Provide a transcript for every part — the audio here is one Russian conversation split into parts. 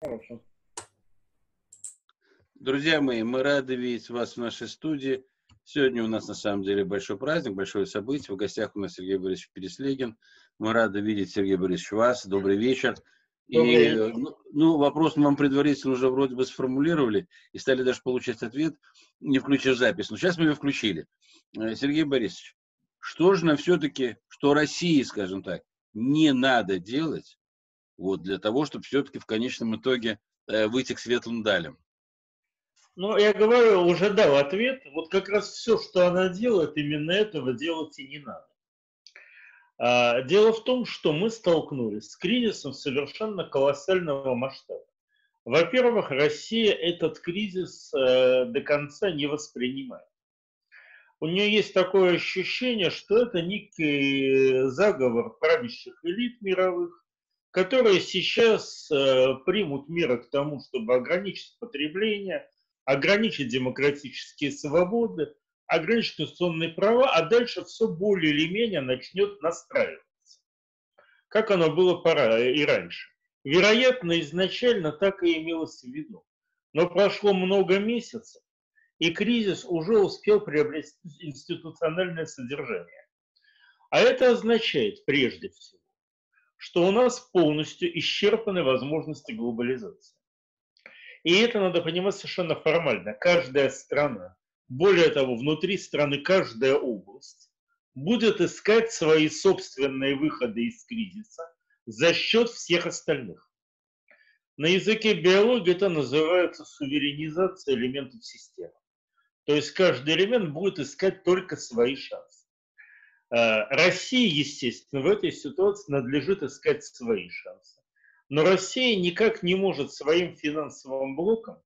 Хорошо. Друзья мои, мы рады видеть вас в нашей студии. Сегодня у нас на самом деле большой праздник, большое событие. В гостях у нас Сергей Борисович Переслегин. Мы рады видеть, Сергей Борисович, вас. Добрый вечер. Добрый и, вечер. Ну, ну, вопрос мы вам предварительно уже вроде бы сформулировали и стали даже получать ответ, не включив запись. Но сейчас мы ее включили. Э, Сергей Борисович, что же нам все-таки, что России, скажем так, не надо делать вот, для того, чтобы все-таки в конечном итоге э, выйти к светлым далям? Ну, я говорю, уже дал ответ. Вот как раз все, что она делает, именно этого делать и не надо. А, дело в том, что мы столкнулись с кризисом совершенно колоссального масштаба. Во-первых, Россия этот кризис э, до конца не воспринимает. У нее есть такое ощущение, что это некий заговор правящих элит мировых, которые сейчас э, примут меры к тому, чтобы ограничить потребление, ограничить демократические свободы, ограничить конституционные права, а дальше все более или менее начнет настраиваться. Как оно было пора и раньше. Вероятно, изначально так и имелось в виду. Но прошло много месяцев, и кризис уже успел приобрести институциональное содержание. А это означает, прежде всего, что у нас полностью исчерпаны возможности глобализации. И это надо понимать совершенно формально. Каждая страна, более того, внутри страны каждая область будет искать свои собственные выходы из кризиса за счет всех остальных. На языке биологии это называется суверенизация элементов системы. То есть каждый элемент будет искать только свои шансы. Э, России, естественно, в этой ситуации надлежит искать свои шансы. Но Россия никак не может своим финансовым блоком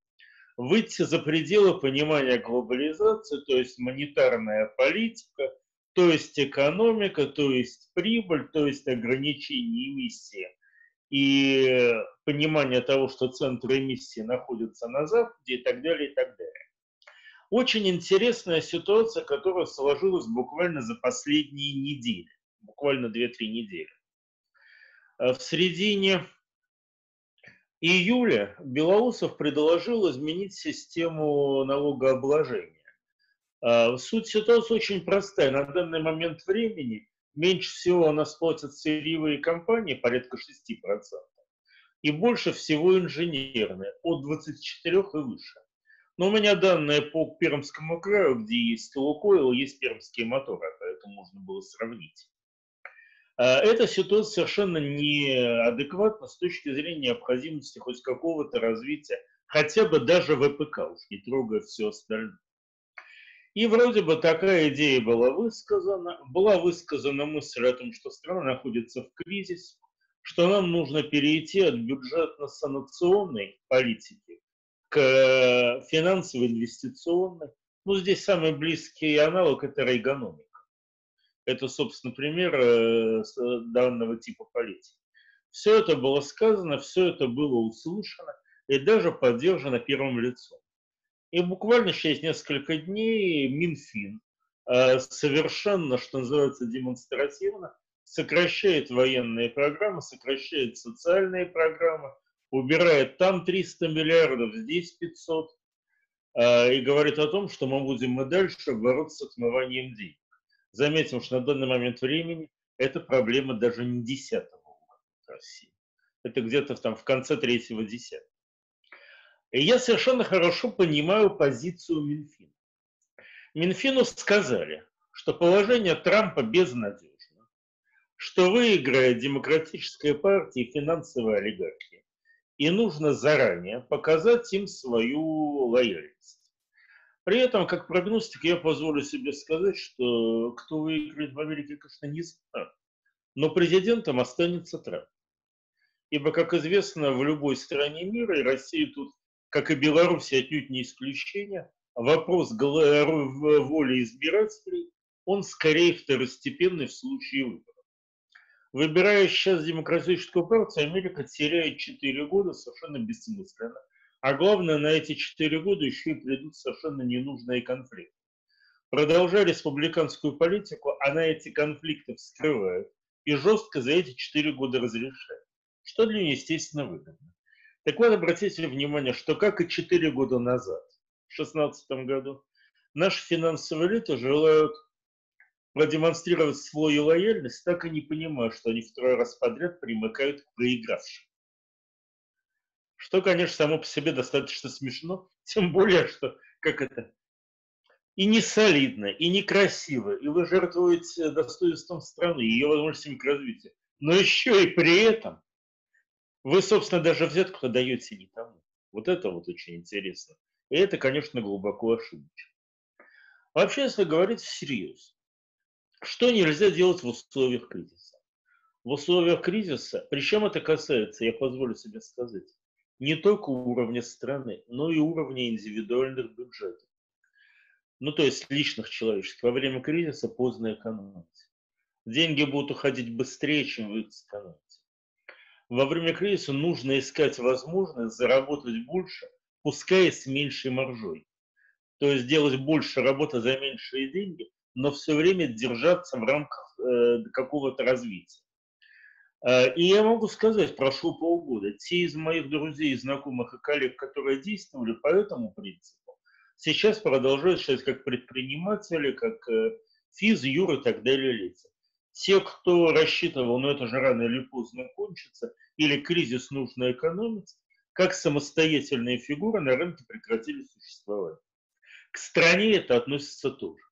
выйти за пределы понимания глобализации, то есть монетарная политика, то есть экономика, то есть прибыль, то есть ограничение эмиссии и понимание того, что центры эмиссии находятся на Западе и так далее, и так далее. Очень интересная ситуация, которая сложилась буквально за последние недели, буквально 2-3 недели. В середине июля Белоусов предложил изменить систему налогообложения. А, суть ситуации очень простая. На данный момент времени меньше всего у нас платят сырьевые компании, порядка 6%, и больше всего инженерные, от 24 и выше. Но у меня данные по Пермскому краю, где есть Лукойл, есть пермские моторы, поэтому можно было сравнить. А, эта ситуация совершенно неадекватна с точки зрения необходимости хоть какого-то развития, хотя бы даже ВПК, уж не трогая все остальное. И вроде бы такая идея была высказана. Была высказана мысль о том, что страна находится в кризисе, что нам нужно перейти от бюджетно-санкционной политики к финансово-инвестиционной. Ну, здесь самый близкий аналог – это рейгономика. Это, собственно, пример э, данного типа политики. Все это было сказано, все это было услышано и даже поддержано первым лицом. И буквально через несколько дней Минфин э, совершенно, что называется, демонстративно сокращает военные программы, сокращает социальные программы, убирает там 300 миллиардов, здесь 500, э, и говорит о том, что мы будем и дальше бороться с отмыванием денег. Заметим, что на данный момент времени эта проблема даже не десятого уровня России. Это где-то там в конце третьего десятка. И я совершенно хорошо понимаю позицию Минфина. Минфину сказали, что положение Трампа безнадежно, что выиграет демократическая партия и финансовая олигархия, и нужно заранее показать им свою лояльность. При этом, как прогностик, я позволю себе сказать, что кто выиграет в Америке, конечно, не знаю. Но президентом останется Трамп. Ибо, как известно, в любой стране мира, и Россия тут, как и Беларусь, отнюдь не исключение, вопрос воли избирателей, он скорее второстепенный в случае выборов. Выбирая сейчас демократическую партию, Америка теряет 4 года совершенно бессмысленно а главное, на эти четыре года еще и придут совершенно ненужные конфликты. Продолжая республиканскую политику, она эти конфликты вскрывает и жестко за эти четыре года разрешает, что для нее, естественно, выгодно. Так вот, обратите внимание, что как и 4 года назад, в 2016 году, наши финансовые элиты желают продемонстрировать свою лояльность, так и не понимая, что они второй раз подряд примыкают к проигравшим. Что, конечно, само по себе достаточно смешно, тем более, что, как это, и не солидно, и некрасиво, и вы жертвуете достоинством страны, ее возможностями к развитию. Но еще и при этом вы, собственно, даже взятку даете не тому. Вот это вот очень интересно. И это, конечно, глубоко ошибочно. Вообще, если говорить всерьез, что нельзя делать в условиях кризиса? В условиях кризиса, причем это касается, я позволю себе сказать, не только уровня страны, но и уровня индивидуальных бюджетов. Ну, то есть личных человеческих. Во время кризиса поздно экономить. Деньги будут уходить быстрее, чем вы сэкономите. Во время кризиса нужно искать возможность заработать больше, пускай с меньшей маржой. То есть делать больше работы за меньшие деньги, но все время держаться в рамках э, какого-то развития. Э, и я могу сказать, прошло полгода, те из моих друзей, знакомых и коллег, которые действовали по этому принципу, сейчас продолжают считать как предприниматели, как э, физ, юр и так далее лица. Те, кто рассчитывал, ну это же рано или поздно кончится, или кризис нужно экономить, как самостоятельные фигуры на рынке прекратили существовать. К стране это относится тоже.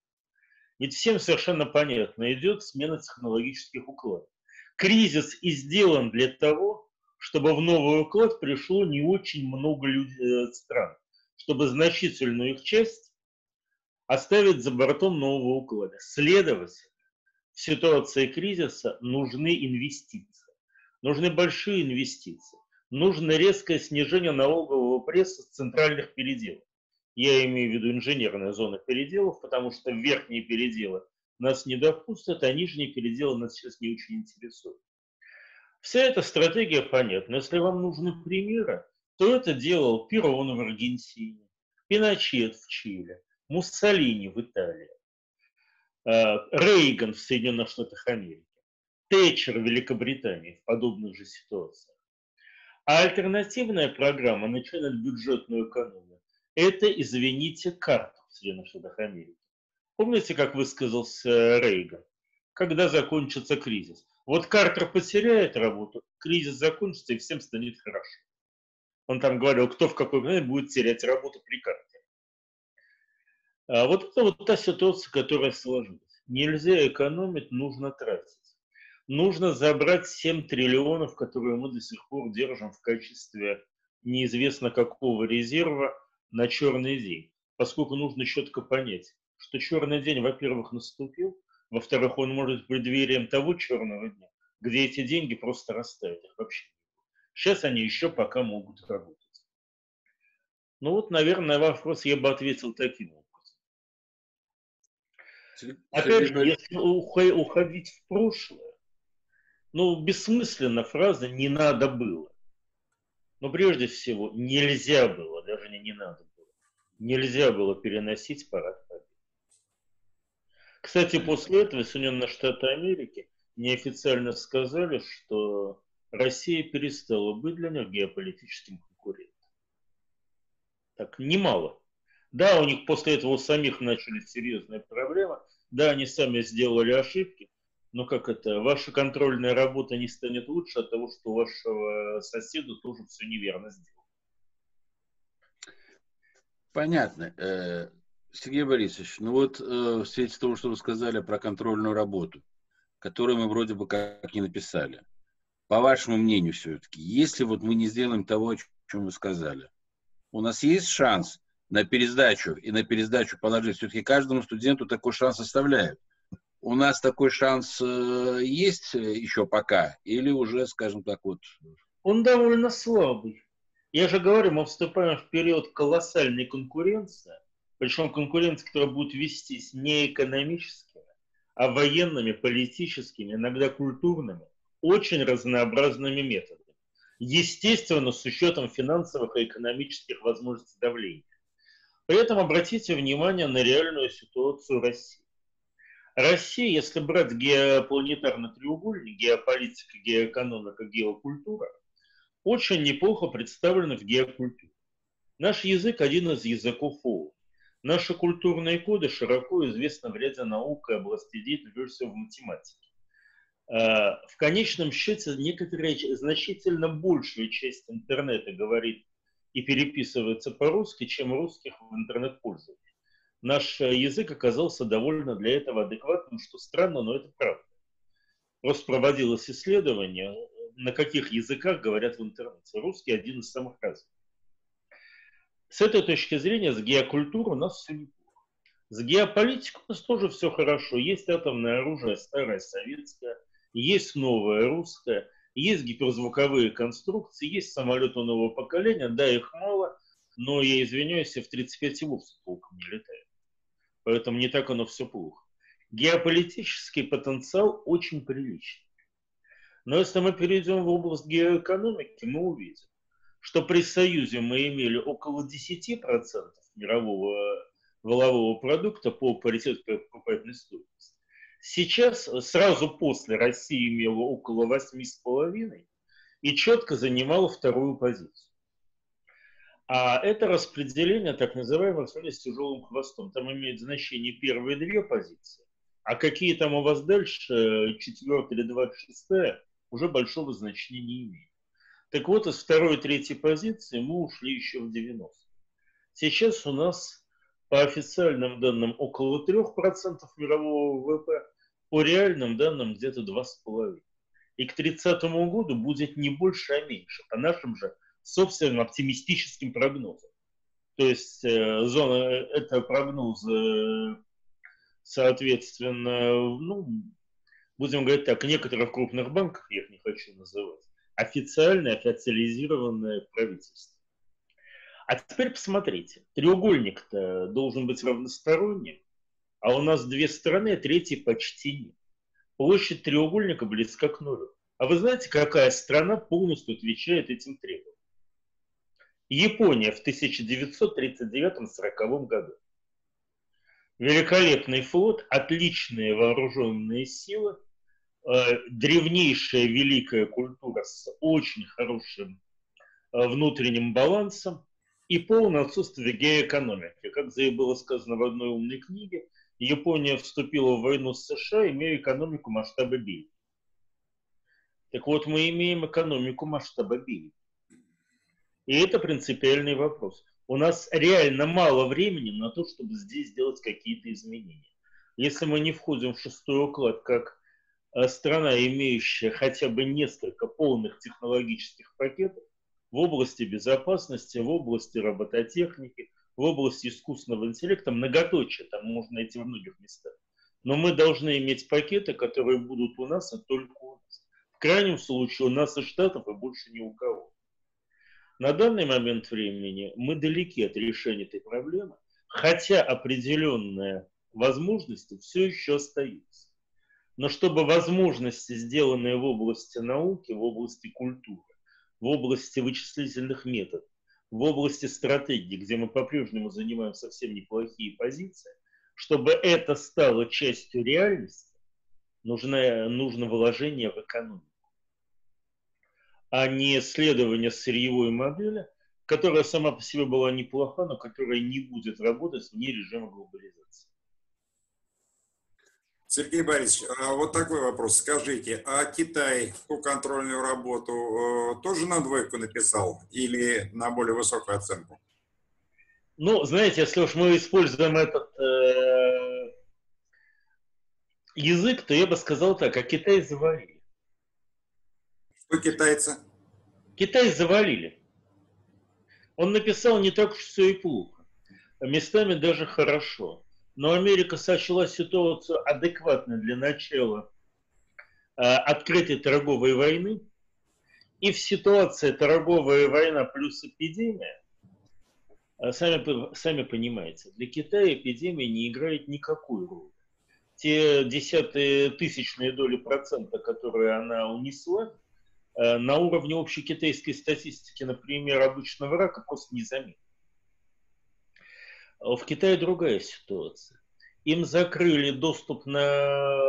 Ведь всем совершенно понятно, идет смена технологических укладов. Кризис и сделан для того, чтобы в новый уклад пришло не очень много э, стран, чтобы значительную их часть оставить за бортом нового уклада. Следовательно, в ситуации кризиса нужны инвестиции. Нужны большие инвестиции. Нужно резкое снижение налогового пресса с центральных переделов. Я имею в виду инженерная зона переделов, потому что верхние переделы нас не допустят, а нижние переделы нас сейчас не очень интересуют. Вся эта стратегия понятна. Если вам нужны примеры, то это делал Перон в Аргентине, Пиночет в Чили, Муссолини в Италии, э, Рейган в Соединенных Штатах Америки, Тэтчер в Великобритании в подобных же ситуациях. А альтернативная программа начинает бюджетную экономику это, извините, карта в Соединенных Штатах Америки. Помните, как высказался Рейган? Когда закончится кризис? Вот Картер потеряет работу, кризис закончится, и всем станет хорошо. Он там говорил, кто в какой момент будет терять работу при Картере. А вот это вот та ситуация, которая сложилась. Нельзя экономить, нужно тратить. Нужно забрать 7 триллионов, которые мы до сих пор держим в качестве неизвестно какого резерва – на черный день, поскольку нужно четко понять, что черный день, во-первых, наступил, во-вторых, он может быть преддверием того черного дня, где эти деньги просто растают, их вообще. Сейчас они еще пока могут работать. Ну вот, наверное, на вопрос я бы ответил таким образом. Опять же, если уходить в прошлое, ну, бессмысленно фраза «не надо было». Но прежде всего, нельзя было, даже не, не надо было, нельзя было переносить парад победы. Кстати, после этого Соединенные Штаты Америки неофициально сказали, что Россия перестала быть для них геополитическим конкурентом. Так, немало. Да, у них после этого у самих начались серьезные проблемы. Да, они сами сделали ошибки ну как это, ваша контрольная работа не станет лучше от того, что вашего соседа тоже все неверно сделал. Понятно. Э, Сергей Борисович, ну вот э, в свете того, что вы сказали про контрольную работу, которую мы вроде бы как не написали, по вашему мнению все-таки, если вот мы не сделаем того, о чем вы сказали, у нас есть шанс на пересдачу и на пересдачу положить? Все-таки каждому студенту такой шанс оставляют у нас такой шанс э, есть еще пока? Или уже, скажем так, вот... Он довольно слабый. Я же говорю, мы вступаем в период колоссальной конкуренции, причем конкуренция, которая будет вестись не экономическими, а военными, политическими, иногда культурными, очень разнообразными методами. Естественно, с учетом финансовых и экономических возможностей давления. При этом обратите внимание на реальную ситуацию России. Россия, если брать геопланетарный треугольник, геополитика, геоэкономика, геокультура, очень неплохо представлены в геокультуре. Наш язык один из языков ООН. Наши культурные коды широко известны в ряде наук и областей деятельности в математике. А, в конечном счете, некоторая значительно большая часть интернета говорит и переписывается по-русски, чем русских в интернет-пользовании. Наш язык оказался довольно для этого адекватным, что странно, но это правда. Просто проводилось исследование, на каких языках говорят в интернете. Русский один из самых разных. С этой точки зрения, с геокультурой у нас все неплохо. С геополитикой у нас тоже все хорошо. Есть атомное оружие, старое советское, есть новое русское, есть гиперзвуковые конструкции, есть самолеты нового поколения. Да, их мало, но я извиняюсь, в 35 и вовсе толком не летает. Поэтому не так оно все плохо. Геополитический потенциал очень приличный. Но если мы перейдем в область геоэкономики, мы увидим, что при Союзе мы имели около 10% мирового волового продукта по паритету покупательной стоимости. Сейчас, сразу после России имела около 8,5% и четко занимала вторую позицию. А это распределение так называемых с тяжелым хвостом. Там имеет значение первые две позиции, а какие там у вас дальше, четвертая или двадцать шестая, уже большого значения не имеет. Так вот, из второй и третьей позиции мы ушли еще в 90 Сейчас у нас по официальным данным около 3% мирового ВВП, по реальным данным где-то 2,5%. И к 30 году будет не больше, а меньше, по нашим же собственным оптимистическим прогнозам. То есть э, зона, это прогноз, э, соответственно, ну, будем говорить так, некоторых крупных банков, я их не хочу называть, официальное, официализированное правительство. А теперь посмотрите, треугольник-то должен быть равносторонним, а у нас две стороны, а третьей почти нет. Площадь треугольника близка к нулю. А вы знаете, какая страна полностью отвечает этим требованиям? Япония в 1939-1940 году. Великолепный флот, отличные вооруженные силы, древнейшая великая культура с очень хорошим э, внутренним балансом и полное отсутствие геоэкономики. Как было сказано в одной умной книге, Япония вступила в войну с США, имея экономику масштаба Бельгии. Так вот, мы имеем экономику масштаба Бельгии. И это принципиальный вопрос. У нас реально мало времени на то, чтобы здесь сделать какие-то изменения. Если мы не входим в шестой уклад как Э, страна, имеющая хотя бы несколько полных технологических пакетов в области безопасности, в области робототехники, в области искусственного интеллекта, многоточие там можно найти в многих местах. Но мы должны иметь пакеты, которые будут у нас, а только у нас. В крайнем случае у нас и Штатов, и больше ни у кого. На данный момент времени мы далеки от решения этой проблемы, хотя определенные возможности все еще остаются но чтобы возможности, сделанные в области науки, в области культуры, в области вычислительных методов, в области стратегии, где мы по-прежнему занимаем совсем неплохие позиции, чтобы это стало частью реальности, нужно, нужно вложение в экономику, а не следование сырьевой модели, которая сама по себе была неплоха, но которая не будет работать вне режима глобализации. Сергей Борисович, а вот такой вопрос. Скажите, а Китай ту контрольную работу э, тоже на двойку написал или на более высокую оценку? Ну, знаете, если уж мы используем этот э, язык, то я бы сказал так, а Китай завалили. Что китайцы? Китай завалили. Он написал не так уж все и плохо. Местами даже хорошо но Америка сочла ситуацию адекватной для начала э, открытой торговой войны. И в ситуации торговая война плюс эпидемия, э, сами, сами понимаете, для Китая эпидемия не играет никакую роль. Те десятые тысячные доли процента, которые она унесла, э, на уровне общей китайской статистики, например, обычного рака, просто незаметны. В Китае другая ситуация. Им закрыли доступ на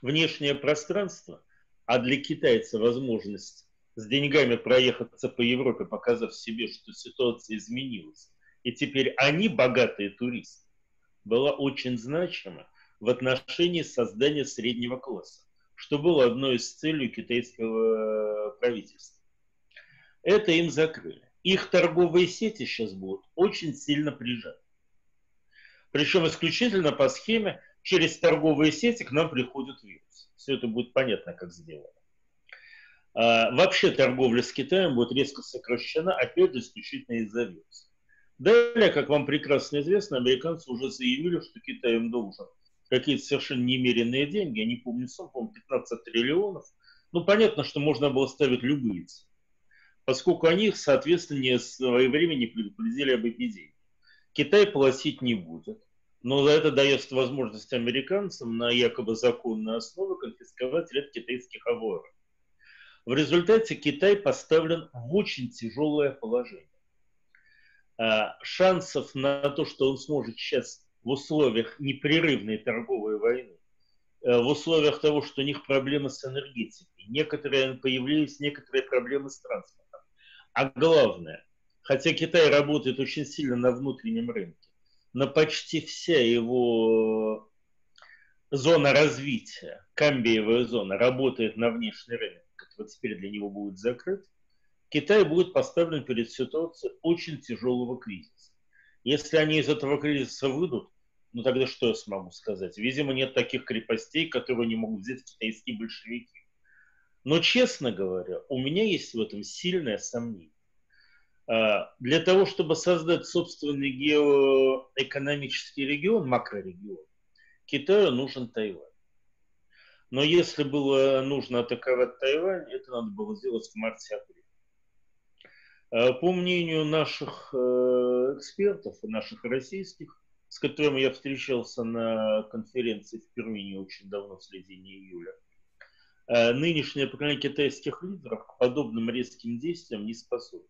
внешнее пространство, а для китайца возможность с деньгами проехаться по Европе, показав себе, что ситуация изменилась, и теперь они богатые туристы, была очень значима в отношении создания среднего класса, что было одной из целей китайского правительства. Это им закрыли. Их торговые сети сейчас будут очень сильно прижаты. Причем исключительно по схеме через торговые сети к нам приходит вирус. Все это будет понятно, как сделано. А, вообще торговля с Китаем будет резко сокращена, опять же, исключительно из-за вируса. Далее, как вам прекрасно известно, американцы уже заявили, что Китай им должен какие-то совершенно немеренные деньги, я не помню сам, по-моему, 15 триллионов. Ну, понятно, что можно было ставить любые цены, поскольку они соответственно, не своевременно не предупредили об эпидемии. Китай платить не будет, но за это дает возможность американцам на якобы законной основе конфисковать ряд китайских оборот. В результате Китай поставлен в очень тяжелое положение. А, шансов на то, что он сможет сейчас в условиях непрерывной торговой войны, э, в условиях того, что у них проблемы с энергетикой, некоторые появились некоторые проблемы с транспортом. А главное, хотя Китай работает очень сильно на внутреннем рынке, но почти вся его зона развития, камбиевая зона, работает на внешний рынок, который теперь для него будет закрыт, Китай будет поставлен перед ситуацией очень тяжелого кризиса. Если они из этого кризиса выйдут, ну тогда что я смогу сказать? Видимо, нет таких крепостей, которые не могут взять китайские большевики. Но, честно говоря, у меня есть в этом сильное сомнение. А, для того, чтобы создать собственный геоэкономический регион, макрорегион, Китаю нужен Тайвань. Но если было нужно атаковать Тайвань, это надо было сделать в марте-апреле. А, по мнению наших э, экспертов, наших российских, с которыми я встречался на конференции в Пермине очень давно, в середине июля, нынешнее поколение китайских лидеров к подобным резким действиям не способно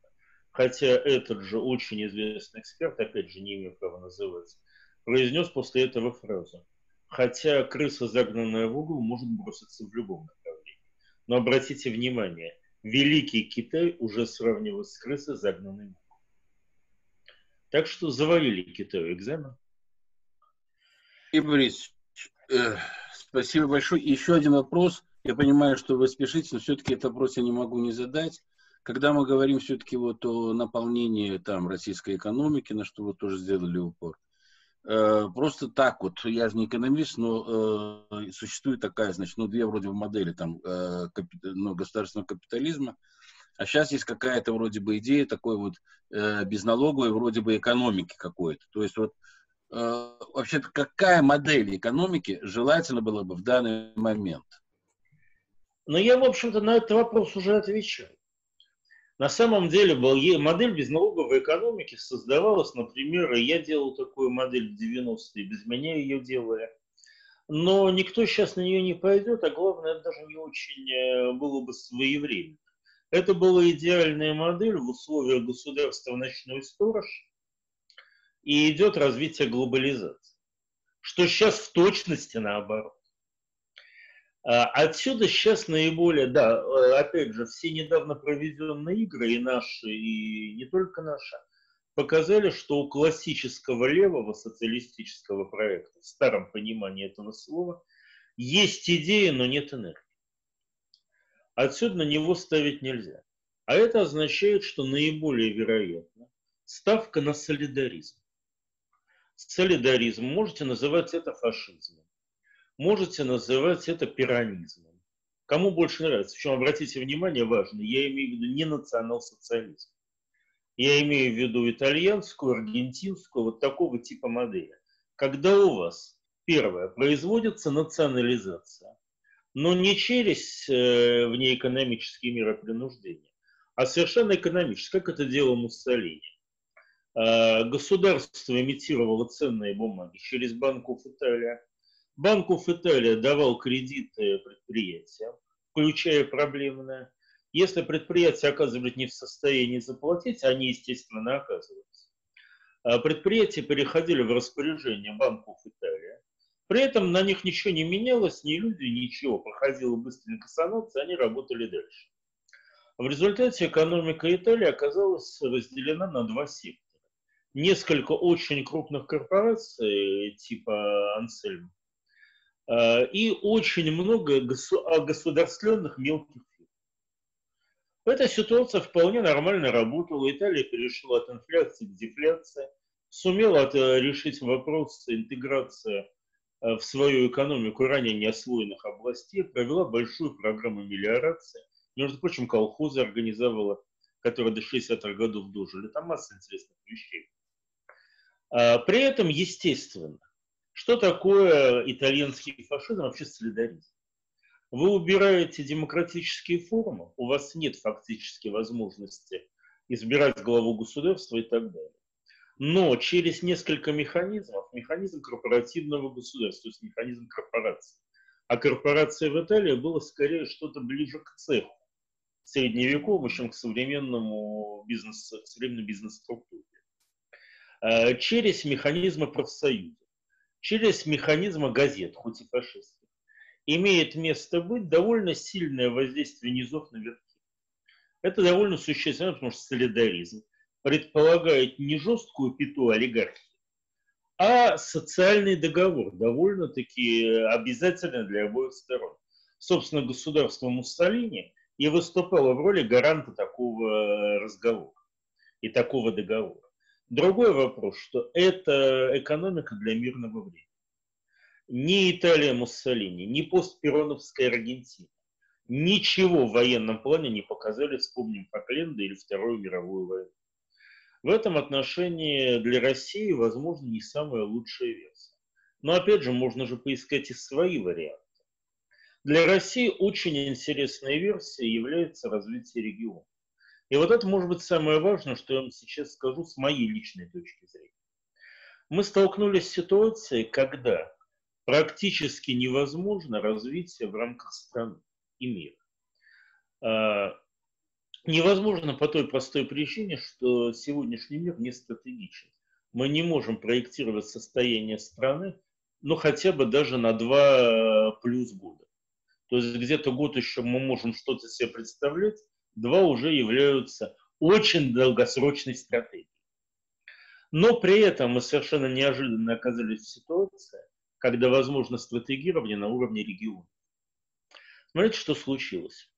хотя этот же очень известный эксперт, опять же, не имею права называть, произнес после этого фразу. Хотя крыса, загнанная в угол, может броситься в любом направлении. Но обратите внимание, Великий Китай уже сравнивают с крысой, загнанной в угол. Так что завалили Китаю экзамен. И Борис, э, спасибо большое. Еще один вопрос. Я понимаю, что вы спешите, но все-таки этот вопрос я не могу не задать когда мы говорим все-таки вот о наполнении там российской экономики, на что вы тоже сделали упор, э, просто так вот, я же не экономист, но э, существует такая, значит, ну, две вроде бы модели там э, ну, государственного капитализма, а сейчас есть какая-то вроде бы идея такой вот безналоговой вроде бы экономики какой-то. То есть вот вообще-то какая модель экономики желательно было бы в данный момент? Ну, я, в общем-то, на этот вопрос уже отвечаю. На самом деле модель безналоговой экономики создавалась, например, я делал такую модель в 90-е, без меня ее делали. Но никто сейчас на нее не пойдет, а главное, это даже не очень э, было бы своевременно. Это была идеальная модель в условиях государства ночной сторож, и идет развитие глобализации. Что сейчас в точности наоборот. А, отсюда сейчас наиболее, да, э, опять же, все недавно проведенные игры, и наши, и не только наши, показали, что у классического левого социалистического проекта, в старом понимании этого слова, есть идея, но нет энергии. Отсюда на него ставить нельзя. А это означает, что наиболее вероятно ставка на солидаризм. Солидаризм, можете называть это фашизмом можете называть это пиранизмом. Кому больше нравится. Причем, обратите внимание, важно, я имею в виду не национал-социализм. Я имею в виду итальянскую, аргентинскую, вот такого типа модели. Когда у вас, первое, производится национализация, но не через э, внеэкономические меры принуждения, а совершенно экономически, как это делал Муссолини. Э, государство имитировало ценные бумаги через Банков Италия, Банков Италия давал кредиты предприятиям, включая проблемные. Если предприятия оказывались не в состоянии заплатить, они, естественно, оказываются. А предприятия переходили в распоряжение Банков Италия. При этом на них ничего не менялось, ни люди, ничего. Проходила быстренько санация, они работали дальше. В результате экономика Италии оказалась разделена на два сектора. Несколько очень крупных корпораций типа Ансельм и очень много государственных мелких. Эта ситуация вполне нормально работала. Италия перешла от инфляции к дефляции, сумела решить вопрос интеграции э, в свою экономику ранее не освоенных областей, провела большую программу мелиорации – между прочим, колхозы организовала, которые до 60-х годов дожили. Там масса интересных вещей. При этом, естественно, что такое итальянский фашизм, вообще солидаризм? Вы убираете демократические формы, у вас нет фактически возможности избирать главу государства и так далее. Но через несколько механизмов, механизм корпоративного государства, то есть механизм корпорации, а корпорация в Италии была скорее что-то ближе к цеху средневековому, чем к современному бизнес, современной бизнес-структуре. Э, через механизмы профсоюза, через механизмы газет, хоть и фашистских, имеет место быть довольно сильное воздействие низов на верхи. Это довольно существенно, потому что солидаризм предполагает не жесткую пету олигархии, а социальный договор, довольно-таки обязательный для обоих сторон. Собственно, государство Муссолини и выступала в роли гаранта такого разговора и такого договора. Другой вопрос, что это экономика для мирного времени. Ни Италия Муссолини, ни постпероновская Аргентина ничего в военном плане не показали, вспомним Фокленда или Вторую мировую войну. В этом отношении для России, возможно, не самая лучшая версия. Но опять же, можно же поискать и свои варианты. Для России очень интересной версией является развитие региона. И вот это может быть самое важное, что я вам сейчас скажу с моей личной точки зрения. Мы столкнулись с ситуацией, когда практически невозможно развитие в рамках страны и мира. А, невозможно по той простой причине, что сегодняшний мир не стратегичен. Мы не можем проектировать состояние страны, ну хотя бы даже на два плюс года. То есть где-то год еще мы можем что-то себе представлять, два уже являются очень долгосрочной стратегией. Но при этом мы совершенно неожиданно оказались в ситуации, когда возможно стратегирование на уровне региона. Смотрите, что случилось.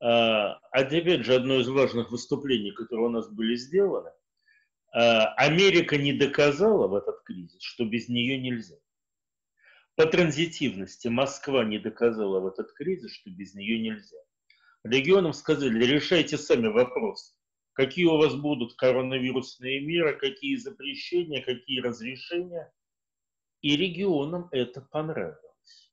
А, опять же, одно из важных выступлений, которые у нас были сделаны, а, Америка не доказала в этот кризис, что без нее нельзя. По транзитивности Москва не доказала в этот кризис, что без нее нельзя. Регионам сказали, решайте сами вопрос, какие у вас будут коронавирусные меры, какие запрещения, какие разрешения. И регионам это понравилось.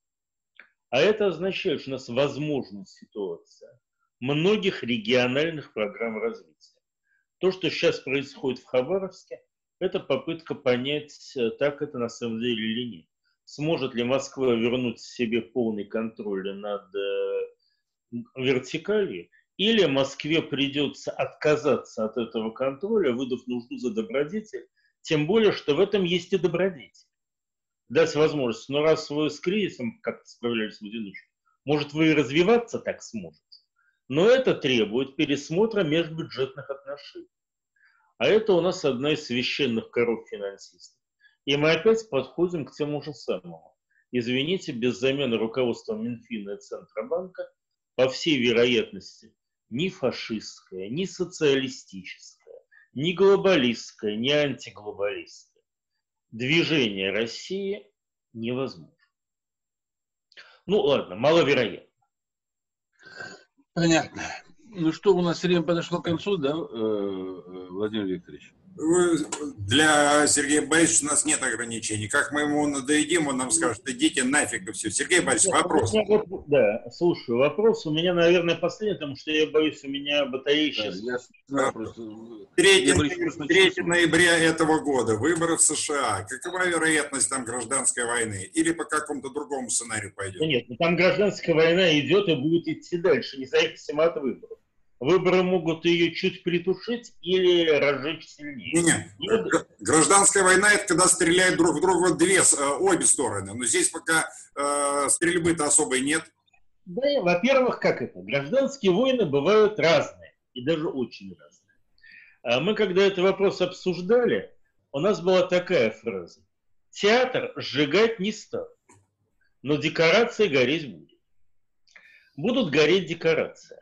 А это означает, что у нас возможна ситуация многих региональных программ развития. То, что сейчас происходит в Хабаровске, это попытка понять, так это на самом деле или нет. Сможет ли Москва вернуть себе полный контроль над э, вертикалью? Или Москве придется отказаться от этого контроля, выдав нужду за добродетель, тем более, что в этом есть и добродетель. Дать возможность, но раз вы с кризисом как-то справлялись в одиночку, может, вы и развиваться так сможете. Но это требует пересмотра межбюджетных отношений. А это у нас одна из священных коров финансистов. И мы опять подходим к тому же самому. Извините, без замены руководства Минфина и Центробанка, по всей вероятности, ни фашистская, ни социалистическая, ни глобалистская, ни антиглобалистская движение России невозможно. Ну ладно, маловероятно. Понятно. Ну что, у нас время подошло к концу, да, э, э, Владимир Викторович? Для Сергея Борисовича у нас нет ограничений. Как мы ему надоедим, он нам скажет, идите нафиг и все. Сергей Борисович, вопрос. Да, слушаю. Вопрос у меня, наверное, последний, потому что я боюсь, у меня батарея сейчас... Да, 3, 3 ноября этого года, выборы в США. Какова вероятность там гражданской войны? Или по какому-то другому сценарию пойдет? Нет, ну там гражданская война идет и будет идти дальше, независимо от выборов. Выборы могут ее чуть притушить или разжечь сильнее. Не, не. Гражданская война – это когда стреляют друг в друга две, э, обе стороны. Но здесь пока э, стрельбы-то особой нет. Да, во-первых, как это? Гражданские войны бывают разные, и даже очень разные. А мы, когда этот вопрос обсуждали, у нас была такая фраза. Театр сжигать не стал, но декорации гореть будет. Будут гореть декорации.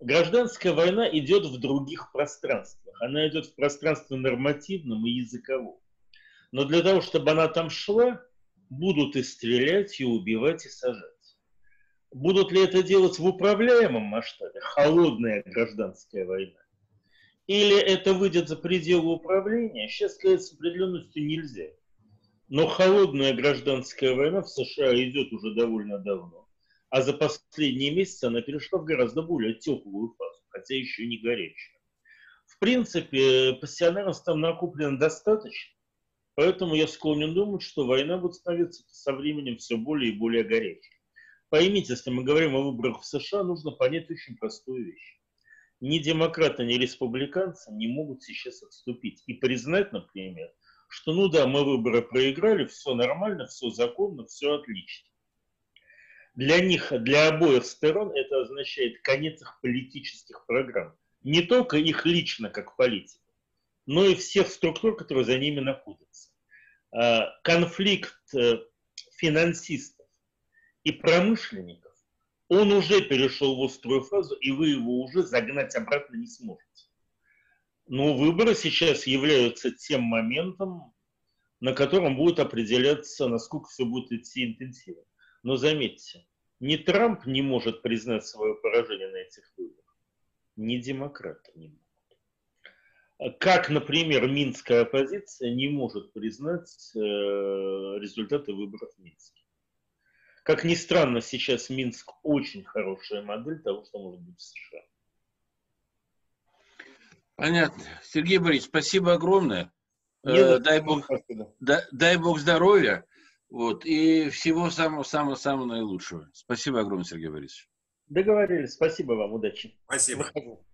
Гражданская война идет в других пространствах. Она идет в пространстве нормативном и языковом. Но для того, чтобы она там шла, будут и стрелять, и убивать, и сажать. Будут ли это делать в управляемом масштабе? Холодная гражданская война. Или это выйдет за пределы управления? Сейчас сказать с определенностью нельзя. Но холодная гражданская война в США идет уже довольно давно. А за последние месяцы она перешла в гораздо более теплую фазу, хотя еще не горячую. В принципе, пассионаров там накоплено достаточно, поэтому я склонен думать, что война будет становиться со временем все более и более горячей. Поймите, если мы говорим о выборах в США, нужно понять очень простую вещь. Ни демократы, ни республиканцы не могут сейчас отступить и признать, например, что ну да, мы выборы проиграли, все нормально, все законно, все отлично. Для них, для обоих сторон это означает конец их политических программ. Не только их лично, как политиков, но и всех структур, которые за ними находятся. А, конфликт э, финансистов и промышленников, он уже перешел в острую фазу, и вы его уже загнать обратно не сможете. Но выборы сейчас являются тем моментом, на котором будет определяться, насколько все будет идти интенсивно. Но заметьте, ни Трамп не может признать свое поражение на этих выборах, ни демократы не могут. Как, например, минская оппозиция не может признать э, результаты выборов в Минске. Как ни странно, сейчас Минск очень хорошая модель того, что может быть в США. Понятно. Сергей Борисович, спасибо огромное. Э, дай, бог, дай, дай Бог здоровья. Вот, и всего самого-самого-самого наилучшего. Спасибо огромное, Сергей Борисович. Договорились. Спасибо вам. Удачи. Спасибо. Выхожу.